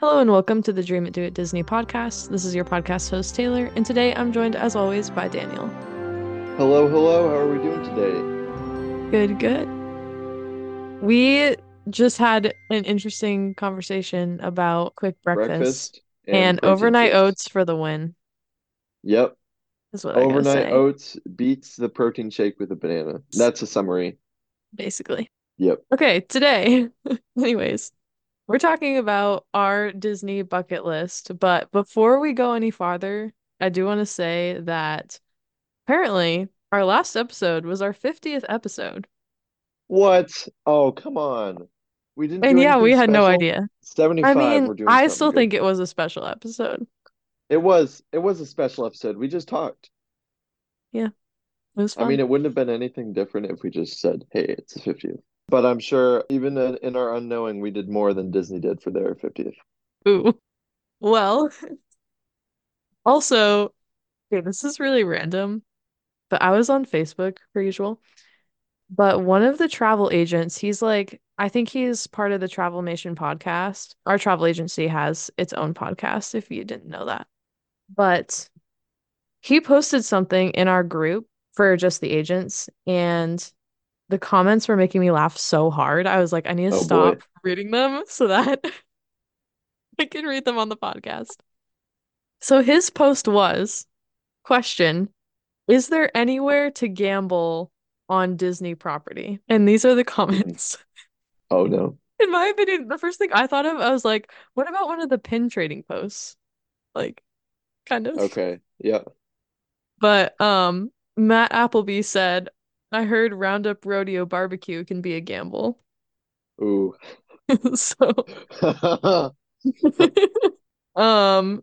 Hello and welcome to the Dream It Do It Disney podcast. This is your podcast host, Taylor, and today I'm joined as always by Daniel. Hello, hello. How are we doing today? Good, good. We just had an interesting conversation about quick breakfast, Breakfast and, protein overnight shakes. oats for the win. Yep. Is what Overnight oats beats the protein shake with a banana. That's a summary. basically. Yep. Okay, today, anyways, we're talking about our Disney bucket list. But before we go any farther, I do want to say that apparently our last episode was our 50th episode. What? Oh, come on. We didn't And yeah, we had no special? idea. I 75, mean, we're doing I still good. think it was a special episode. It was. It was a special episode. We just talked. Yeah. It was I mean, it wouldn't have been anything different if we just said, hey, it's the 50th. But I'm sure even in, our unknowing, we did more than Disney did for their 50th. Ooh. Well, also, okay, this is really random, but I was on Facebook per usual. But one of the travel agents, he's like, I think he's part of the Travelmation podcast. Our travel agency has its own podcast, if you didn't know that. But he posted something in our group for just the agents, and the comments were making me laugh so hard. I was like, I need to Oh, boy. stop reading them so that I can read them on the podcast. So his post was, question, is there anywhere to gamble on Disney property? And these are the comments. Oh, no. In my opinion, the first thing I thought of, I was like, what about one of the pin trading posts? Like, kind of. Okay. Yeah. But um, Matt Appleby said, I heard Roundup Rodeo Barbecue can be a gamble. Ooh. So, um,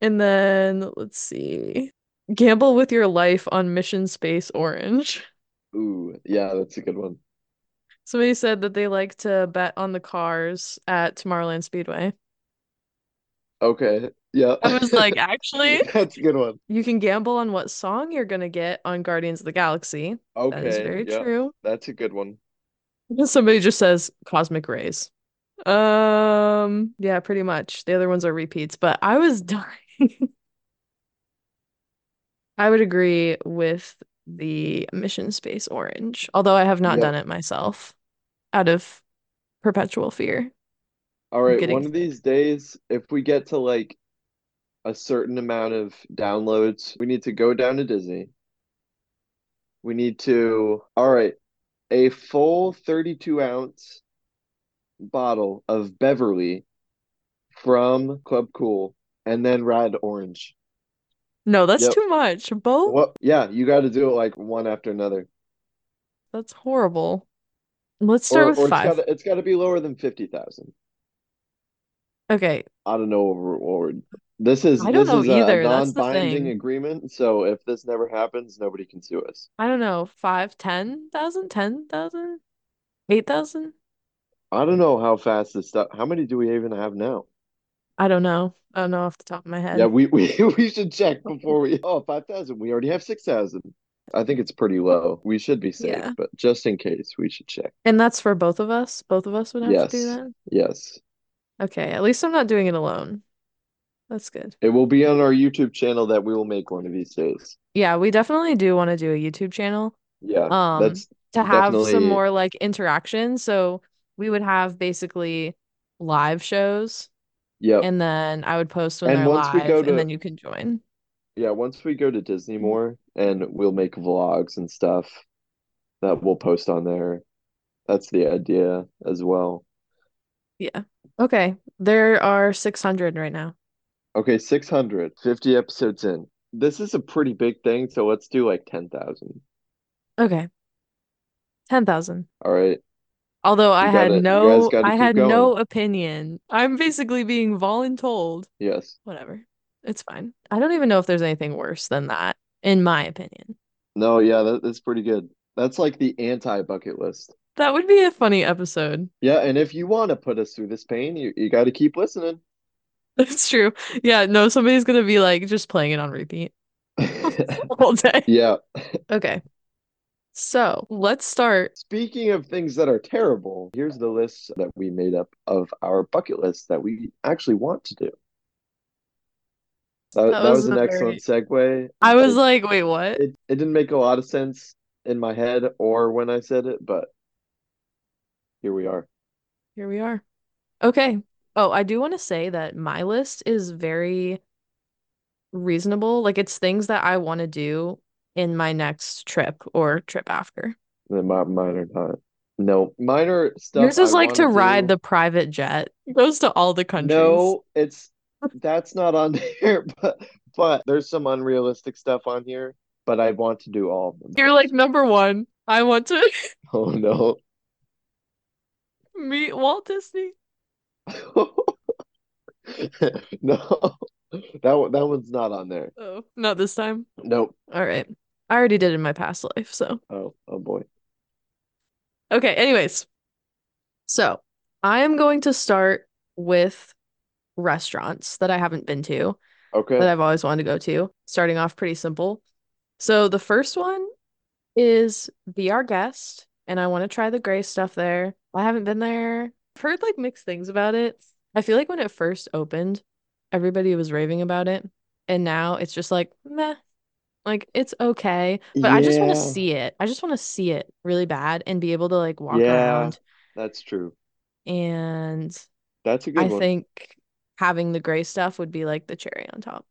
and then let's see. Gamble with your life on Mission Space Orange. Ooh. Yeah, that's a good one. Somebody said that they like to bet on the cars at Tomorrowland Speedway. Okay. Yeah. I was like, actually, That's a good one. you can gamble on what song you're gonna get on Guardians of the Galaxy. That is Okay. very Yeah, true. that's a good one. Somebody just says cosmic rays. Um, yeah, pretty much. The other ones are repeats, but I was dying. I would agree with the Mission Space Orange, although I have not done it myself out of perpetual fear. All right, getting one of these days, if we get to like a certain amount of downloads, we need to go down to Disney. We need to, all right, a full 32 ounce bottle of Beverly from Club Cool and then Rad Orange. No, that's Yep. too much. Both? What? Yeah, you got to do it like one after another. That's horrible. Let's start Or, with or it's five. got to, it's got to be lower than 50,000. Okay, I don't know what we're, what we're this is I don't this know is a either. The non-binding agreement, so if this never happens, nobody can sue us. I don't know. Five, ten thousand, ten thousand, eight thousand? I don't know how fast this stuff. How many do we even have now? I don't know. I don't know off the top of my head. Yeah, we we we should check before we. Oh, 5,000. We already have 6,000. I think it's pretty low. We should be safe, Yeah. but just in case, we should check. And that's for both of us? Both of us would have to do that? Yes. Okay, at least I'm not doing it alone. That's good. It will be on our YouTube channel that we will make one of these days. Yeah, we definitely do want to do a YouTube channel. Yeah, Um, that's to have some more like interaction. So we would have basically live shows, Yeah. and then I would post when And they're once we live, go and then you can join. Yeah, once we go to Mm-hmm. Disney more and we'll make vlogs and stuff that we'll post on there. That's the idea as well. Yeah. Okay. There are 600 right now. Okay, 600, 50 episodes in. This is a pretty big thing, so let's do like 10,000. Okay. 10,000. All right. Although I You had gotta, you no, I had going. no opinion. I'm basically being voluntold. Yes. Whatever. It's fine. I don't even know if there's anything worse than that, in my opinion. No, yeah, that, that's pretty good. That's like the anti-bucket list. That would be a funny episode. Yeah, and if you want to put us through this pain, you, you got to keep listening. That's true. Yeah, no, somebody's gonna be like just playing it on repeat all day. Yeah. Okay. So let's start. Speaking of things that are terrible, here's the list that we made up of our bucket list that we actually want to do. That, That that was was an excellent very. segue. I was It, like, wait, what? it, it didn't make a lot of sense in my head or when I said it, but here we are. Here we are. Okay. Oh, I do want to say that my list is very reasonable. Like it's things that I want to do in my next trip or trip after. Mi- Mine are not. No, minor stuff Yours I is like to to ride do. the private jet. It goes to all the countries. No, it's that's not on there, but but there's some unrealistic stuff on here, but I want to do all of them. You're like number one. I want to Oh no. meet Walt Disney. No. That one, that one's not on there. Oh, not this time. Nope. All right. I already did in my past life, so. Oh, oh boy. Okay, anyways. So, I am going to start with restaurants that I haven't been to Okay. that I've always wanted to go to, starting off pretty simple. So, the first one is Be Our Guest, and I want to try the gray stuff there. I haven't been there. I've heard like mixed things about it. I feel like when it first opened, everybody was raving about it, and now it's just like, meh, like it's okay, but I just want to see it. I just want to see it really bad and be able to like walk Yeah, around. that's true. And That's a good I one. think having the gray stuff would be like the cherry on top.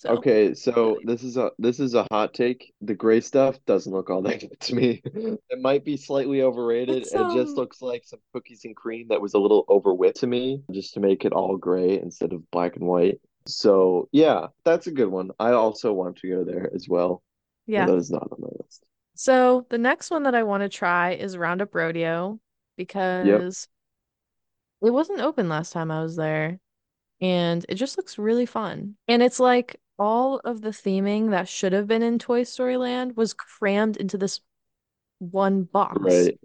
So, Okay, so this is a this is a hot take. The gray stuff doesn't look all that good to me. It might be slightly overrated. it's It just um looks like some cookies and cream that was a little overwhit to me, just to make it all gray instead of black and white. So yeah, that's a good one. I also want to go there as well, yeah. that is not on my list. So the next one that I want to try is Roundup Rodeo Yep, because it wasn't open last time I was there and it just looks really fun. And it's like all of the theming that should have been in Toy Story Land was crammed into this one box. right.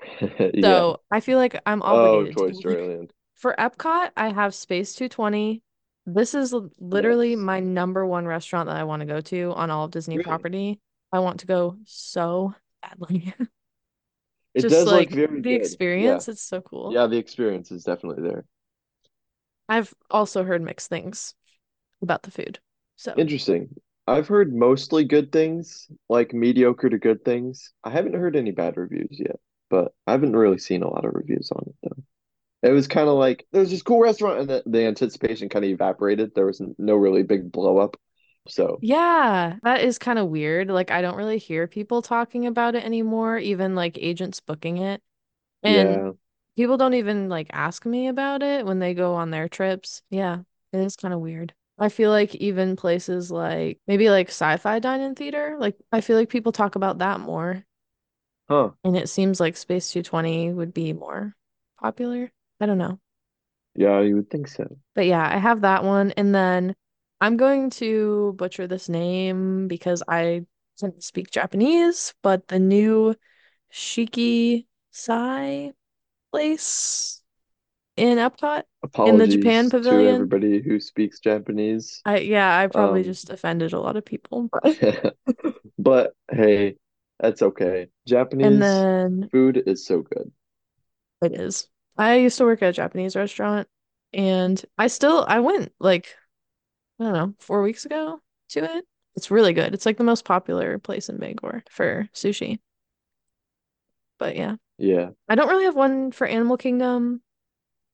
Yeah. So I feel like I'm Oh, obligated to Toy. Story Land. For Epcot, I have Space 220. This is literally Yes. my number one restaurant that I want to go to on all of Disney Really? property. I want to go so badly. It Just does look like very the good. Yeah. experience, it's so cool. Yeah, the experience is definitely there. I've also heard mixed things about the food. So, Interesting. I've heard mostly good things, like mediocre to good things. I haven't heard any bad reviews yet, but I haven't really seen a lot of reviews on it though. It was kind of like there was this cool restaurant, and the, the anticipation kind of evaporated. There was no really big blow up. So yeah, that is kind of weird. Like, I don't really hear people talking about it anymore, even like agents booking it. And yeah, people don't even like ask me about it when they go on their trips. Yeah, it is kind of weird. I feel like even places like maybe like Sci-Fi Dine-In Theater, like I feel like people talk about that more, huh? and it seems like Space 220 would be more popular. I don't know. Yeah, you would think so. But yeah, I have that one. And then I'm going to butcher this name because I don't speak Japanese, but the new Shiki Sai place in Epcot in the Japan Apologies to Pavilion. everybody who speaks Japanese. I yeah, I probably Um, just offended a lot of people, but but hey, that's okay. Japanese and then food is so good. it is. I used to work at a Japanese restaurant and I still I went like I don't know, four weeks ago to it. It's really good. It's like the most popular place in Bangor for sushi. But yeah, Yeah. I don't really have one for Animal Kingdom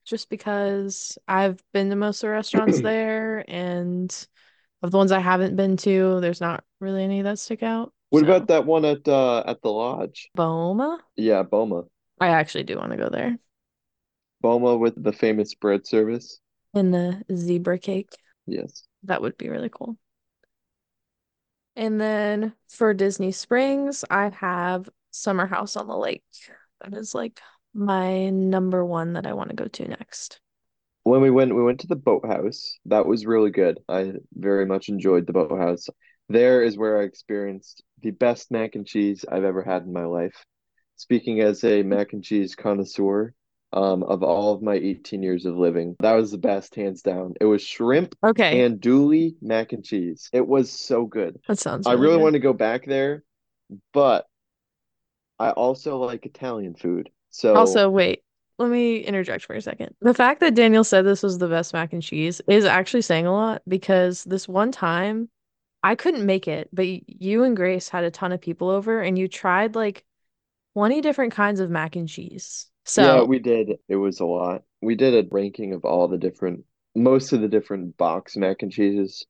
just because I've been to most of the restaurants there and of the ones I haven't been to, there's not really any that stick out. What about that one at uh at the lodge? Boma, Yeah, Boma. I actually do want to go there. Boma with the famous bread service. And the zebra cake, Yes. that would be really cool. And then for Disney Springs, I have Summer House on the Lake. That is like my number one that I want to go to next. When we went we went to the boathouse. That was really good. I very much enjoyed the boathouse. There is where I experienced the best mac and cheese I've ever had in my life. Speaking as a mac and cheese connoisseur, um, of all of my 18 years of living, that was the best, hands down. It was shrimp Okay, and andouille mac and cheese. It was so good. that sounds I really really good. want to go back there, but I also like Italian food. So, Also, wait, let me interject for a second. The fact that Daniel said this was the best mac and cheese is actually saying a lot because this one time I couldn't make it, but you and Grace had a ton of people over and you tried like 20 different kinds of mac and cheese. yeah, So, we did. It was a lot. We did a ranking of all the different, most of the different box mac and cheeses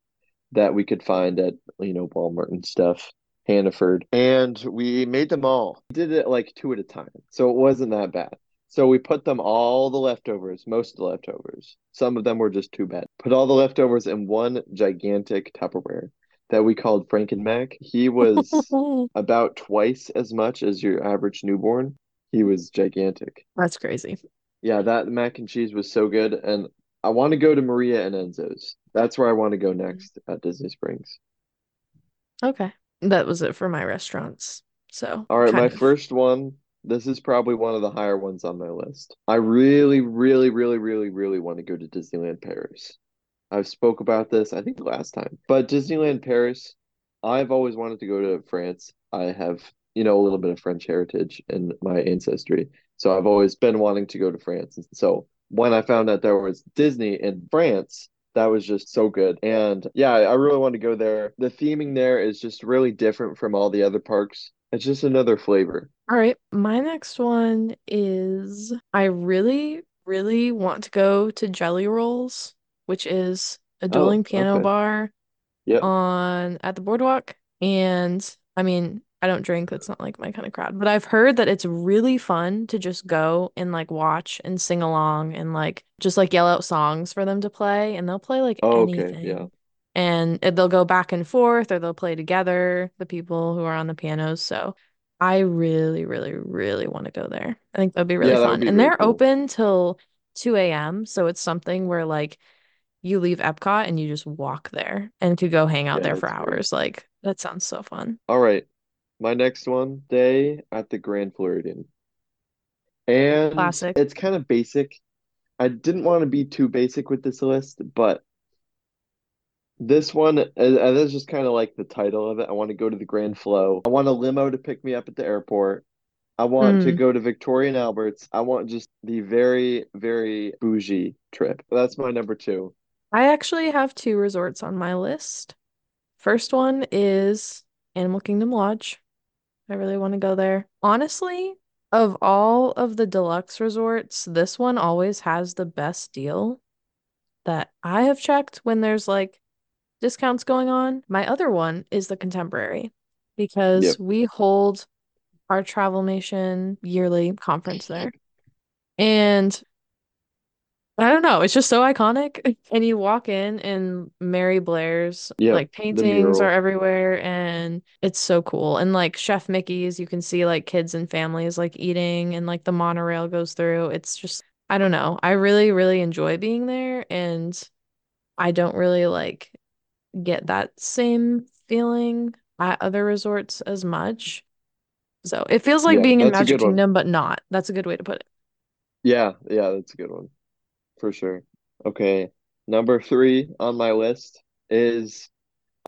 that we could find at, you know, Walmart and stuff, Hannaford. And we made them all. We did it like two at a time. So it wasn't that bad. So we put them all the leftovers, most of the leftovers. Some of them were just too bad. Put all the leftovers in one gigantic Tupperware that we called Frankenmac. He was about twice as much as your average newborn. He was gigantic. that's crazy. Yeah, that mac and cheese was so good. And I want to go to Maria and Enzo's. That's where I want to go next at Disney Springs. Okay. That was it for my restaurants. So, All right, my of. first one. This is probably one of the higher ones on my list. I really, really, really, really, really want to go to Disneyland Paris. I've spoke about this, I think last time. But Disneyland Paris, I've always wanted to go to France. I have, you know, a little bit of French heritage in my ancestry. So I've always been wanting to go to France. And so when I found out there was Disney in France, that was just so good. And yeah, I really want to go there. The theming there is just really different from all the other parks. It's just another flavor. All right. My next one is I really, really want to go to Jelly Rolls, which is a Oh, dueling piano okay. bar Yep. on at the boardwalk. And I mean, I don't drink, that's not like my kind of crowd, but I've heard that it's really fun to just go and like watch and sing along and like just like yell out songs for them to play, and they'll play like Oh, okay. Yeah. anything. And it- they'll go back and forth or they'll play together, the people who are on the pianos. So I really, really, really want to go there. I think that'd be really Yeah, fun. be And really they're cool. open till 2 a.m. So it's something where like you leave Epcot and you just walk there and could go hang out Yeah, there for that's great. hours. Like that sounds so fun. All right. My next one, day at the Grand Floridian. And Classic. it's kind of basic. I didn't want to be too basic with this list, but this one, uh, uh, is just kind of like the title of it. I want to go to the Grand Flow. I want a limo to pick me up at the airport. I want to Mm. go to Victoria and Albert's. I want just the very, very bougie trip. That's my number two. I actually have two resorts on my list. First one is Animal Kingdom Lodge. I really want to go there. Honestly, of all of the deluxe resorts, this one always has the best deal that I have checked when there's like discounts going on. My other one is the Contemporary because Yep. we hold our Travelmation yearly conference there. And I don't know, it's just so iconic. And you walk in and Mary Blair's Yep. like paintings are everywhere and it's so cool. And like Chef Mickey's, you can see like kids and families like eating and like the monorail goes through. It's just, I don't know. I really, really enjoy being there and I don't really like get that same feeling at other resorts as much. So it feels like Yeah, being in Magic. Kingdom, but not. That's a good way to put it. Yeah, yeah, that's a good one. For sure. Okay. Number three on my list is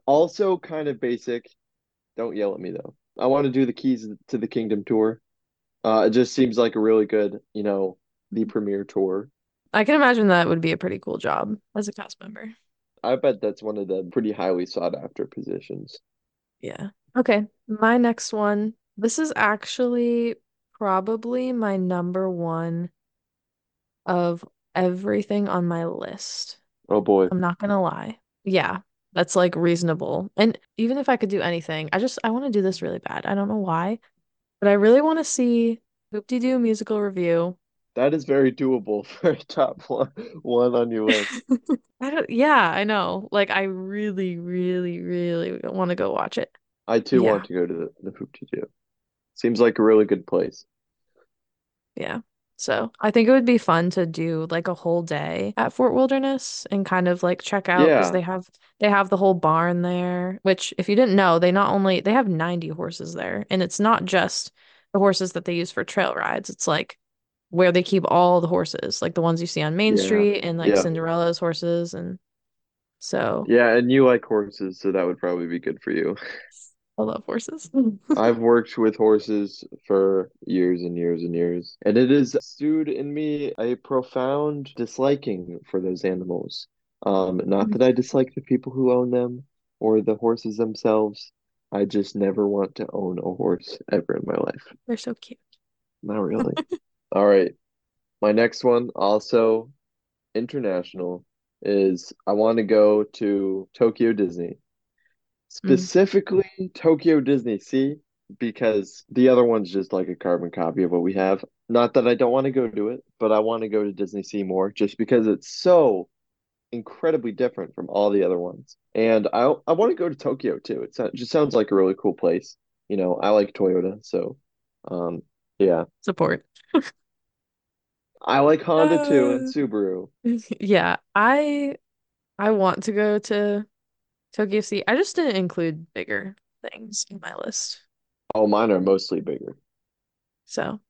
also kind of basic. Don't yell at me though. I want to do the Keys to the Kingdom tour. Uh, it just seems like a really good, you know, the premiere tour. I can imagine that would be a pretty cool job as a cast member. I bet that's one of the pretty highly sought after positions. Yeah. Okay. My next one. This is actually probably my number one of everything on my list. Oh boy. I'm not gonna lie. Yeah, that's like reasonable. And even if I could do anything, I just I want to do this really bad. I don't know why, but I really want to see Hoop-Dee-Doo musical revue. That is very doable for a top one, one on your list. I don't, yeah, I know. Like I really, really, really want to go watch it. I too Yeah. want to go to the, the Hoop to do. Seems like a really good place. Yeah. So I think it would be fun to do like a whole day at Fort Wilderness and kind of like check out because Yeah, they have they have the whole barn there, which if you didn't know, they not only they have 90 horses there, and it's not just the horses that they use for trail rides. It's like where they keep all the horses, like the ones you see on Main yeah, Street and like yeah, Cinderella's horses and so yeah. And you like horses, so that would probably be good for you. I love horses. I've worked with horses for years and years and years, and it has stewed in me a profound disliking for those animals. Um, not that I dislike the people who own them or the horses themselves. I just never want to own a horse ever in my life. They're so cute. Not really. All right. My next one, also international, is I want to go to Tokyo Disney. Mm. Specifically Tokyo Disney Sea, because the other one's just like a carbon copy of what we have. Not that I don't want to go do it, but I want to go to Disney Sea more just because it's so incredibly different from all the other ones. And I I want to go to Tokyo too. It just sounds like a really cool place. You know, I like Toyota, so um yeah. Support. I like Honda too and Uh, Subaru. yeah, I I want to go to Tokyo Sea. I just didn't include bigger things in my list. Oh, mine are mostly bigger. So,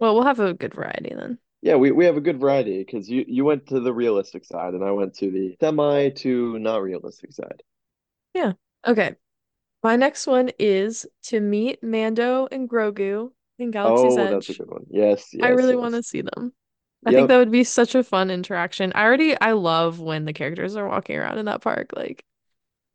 well, we'll have a good variety then. Yeah, we, we have a good variety because you, you went to the realistic side and I went to the semi to not realistic side. Yeah. Okay. My next one is to meet Mando and Grogu in Galaxy's Oh, that's a Edge. good one. Yes, I yes, really want to see them. I think that would be such a fun interaction. I already I love when the characters are walking around in that park. Like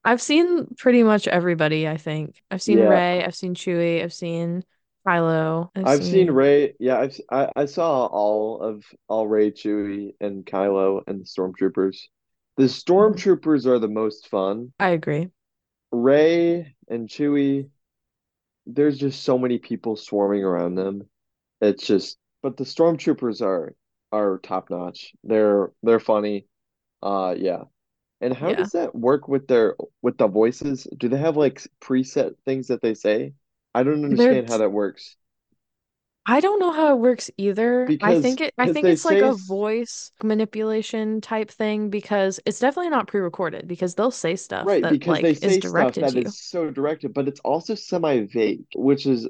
I've seen pretty much everybody, I think. I've seen Yeah. Rey, I've seen Chewie, I've seen Kylo, I've I've seen seen Rey. Yeah, I've I, I saw all of all Rey, Chewie, and Kylo and the stormtroopers. The Mhm. stormtroopers are the most fun. I agree. Rey and Chewie, there's just so many people swarming around them. It's just, but the stormtroopers are are top notch. They're they're funny. Uh, yeah. And how Yeah. does that work with their with the voices? Do they have like preset things that they say? I don't They're understand how that works I don't know how it works either. I think it I think they it's like a voice manipulation type thing because it's definitely not pre-recorded because they'll say stuff right that because they like is say stuff directed that to you. is so directed, but it's also semi-vague, which is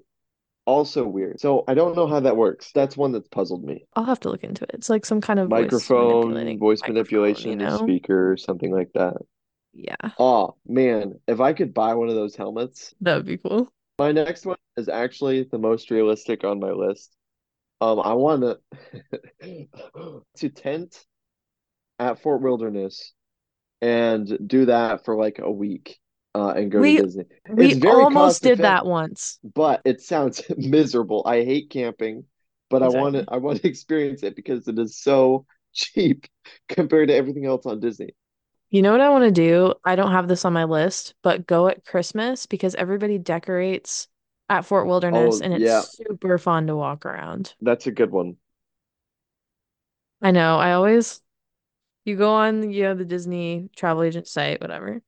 also weird. So I don't know how that works. That's one that's puzzled me. I'll have to look into it. It's like some kind of voice Microphone, manipulating voice microphone, manipulation, the know? speaker, something like that. Yeah, Oh man, if I could buy one of those helmets. that would be cool. My next one is actually the most realistic on my list. Um, I want to to tent at Fort Wilderness and do that for like a week, uh, and go to We Disney. It's we almost did that once. but it sounds miserable. I hate camping, but I want to I want to experience it because it is so cheap compared to everything else on Disney. You know what I want to do? I don't have this on my list, but go at Christmas because everybody decorates at Fort Wilderness Oh and it's yeah, super fun to walk around. that's a good one. I know. I always you go on, you know, the Disney travel agent site, whatever.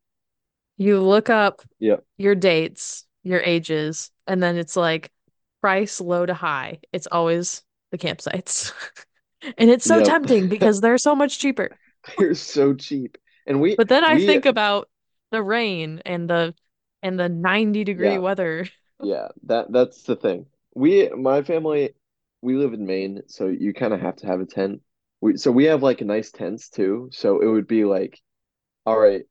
You look up Yeah, your dates, your ages, and then it's like price low to high. It's always the campsites. And it's so yep. tempting because they're so much cheaper. They're so cheap, and we But then I we think about the rain and the and the 90 degree yeah. weather. Yeah, that that's the thing. We, my family, we live in Maine, so you kind of have to have a tent. We so we have like nice tents too. So it would be like, all right,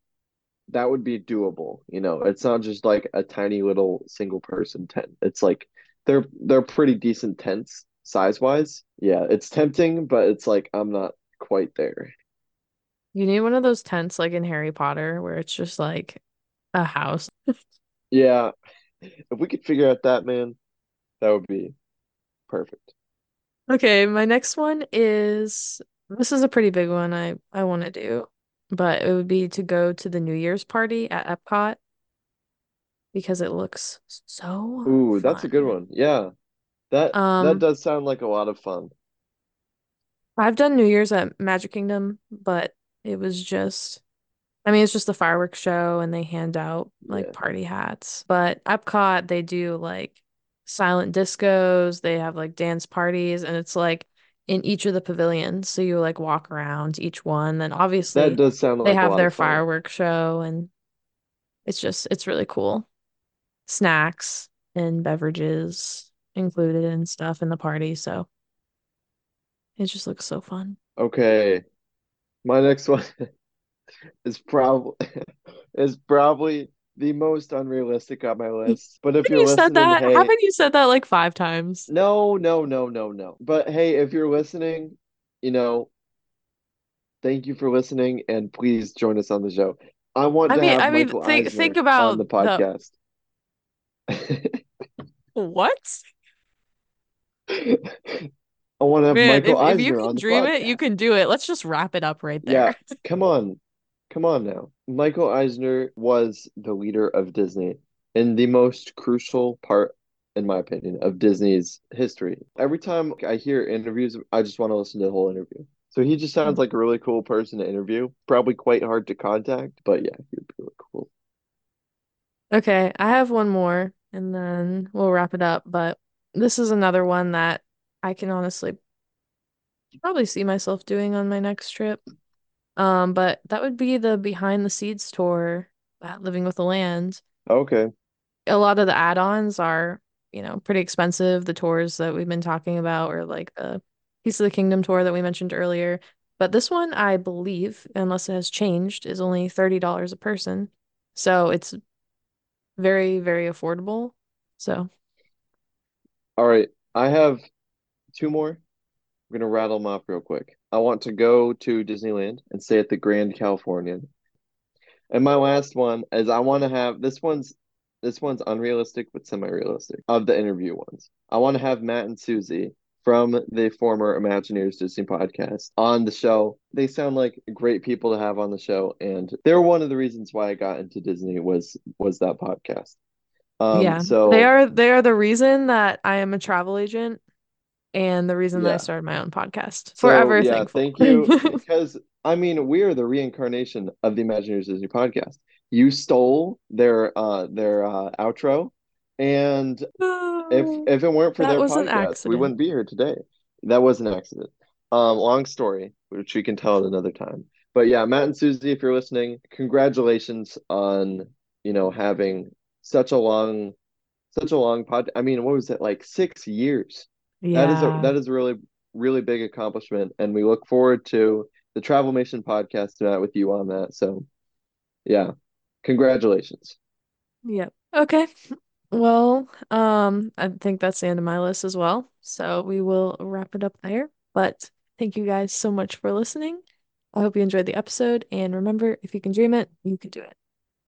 that would be doable. You know, it's not just like a tiny little single person tent. It's like they're they're pretty decent tents size wise. Yeah, it's tempting, but it's like I'm not quite there. You need one of those tents like in Harry Potter where it's just like a house. Yeah, if we could figure out that, man, that would be perfect. Okay, my next one is this is a pretty big one I I want to do, but it would be to go to the New Year's party at Epcot because it looks so Ooh, that's a good one. Yeah. That that Um, does sound like a lot of fun. I've done New Year's at Magic Kingdom, but it was just I mean, it's just a fireworks show and they hand out like Yeah. party hats. But Epcot, they do like silent discos, they have like dance parties, and it's like in each of the pavilions. So you like walk around each one. Then That obviously does sound they like a have their fireworks show and it's just it's really cool. Snacks and beverages included and stuff in the party. So it just looks so fun. Okay. My next one is probably is probably the most unrealistic on my list. But if Haven't you're you said that? hey, Haven't you said that like five times? no, no, no, no, no. But hey, if you're listening, you know, thank you for listening and please join us on the show. I want I to mean, have I mean, Michael think Eisner think on about the the podcast. what? I want to have Man, Michael if if you can the dream it, you can do it. Let's just wrap it up right there. Yeah, there. come on. Come on now. Michael Eisner was the leader of Disney in the most crucial part, in my opinion, of Disney's history. Every time I hear interviews, I just want to listen to the whole interview. So he just sounds like a really cool person to interview. Probably quite hard to contact, but yeah, he'd be really cool. Okay, I have one more and then we'll wrap it up. But this is another one that I can honestly probably see myself doing on my next trip. Um, but that would be the behind the seeds tour at Living with the Land. Okay. A lot of the add-ons are, you know, pretty expensive. The tours that we've been talking about, or like the Keys to the Kingdom tour that we mentioned earlier. But this one, I believe, unless it has changed, is only $30 a person. So it's very, very affordable. So, All right. I have two more. I'm gonna rattle them off real quick. I want to go to Disneyland and stay at the Grand Californian. And my last one is I want to have this one's this one's unrealistic but semi-realistic of the interview ones. I want to have Matt and Susie from the former Imagineers Disney podcast on the show. They sound like great people to have on the show, and they're one of the reasons why I got into Disney was was that podcast. Um, yeah, they are they are the reason that I am a travel agent and the reason that I started my own podcast. So Forever yeah, thankful. thank you. Because I mean, we are the reincarnation of the Imagineers Disney podcast. You stole their uh their uh outro, and if if it weren't for That their was an podcast, we wouldn't be here today. That was an accident. Um, long story, which we can tell at another time. But yeah, Matt and Susie, if you're listening, congratulations on, you know, having such a long, such a long pod. I mean, what was it, like six years? That is a that is a really, really big accomplishment, and we look forward to the Travelmation podcast, Matt, with you on that. So yeah, congratulations. Yep. Okay. Well, um, I think that's the end of my list as well. So we will wrap it up there. But thank you guys so much for listening. I hope you enjoyed the episode. And remember, if you can dream it, you can do it.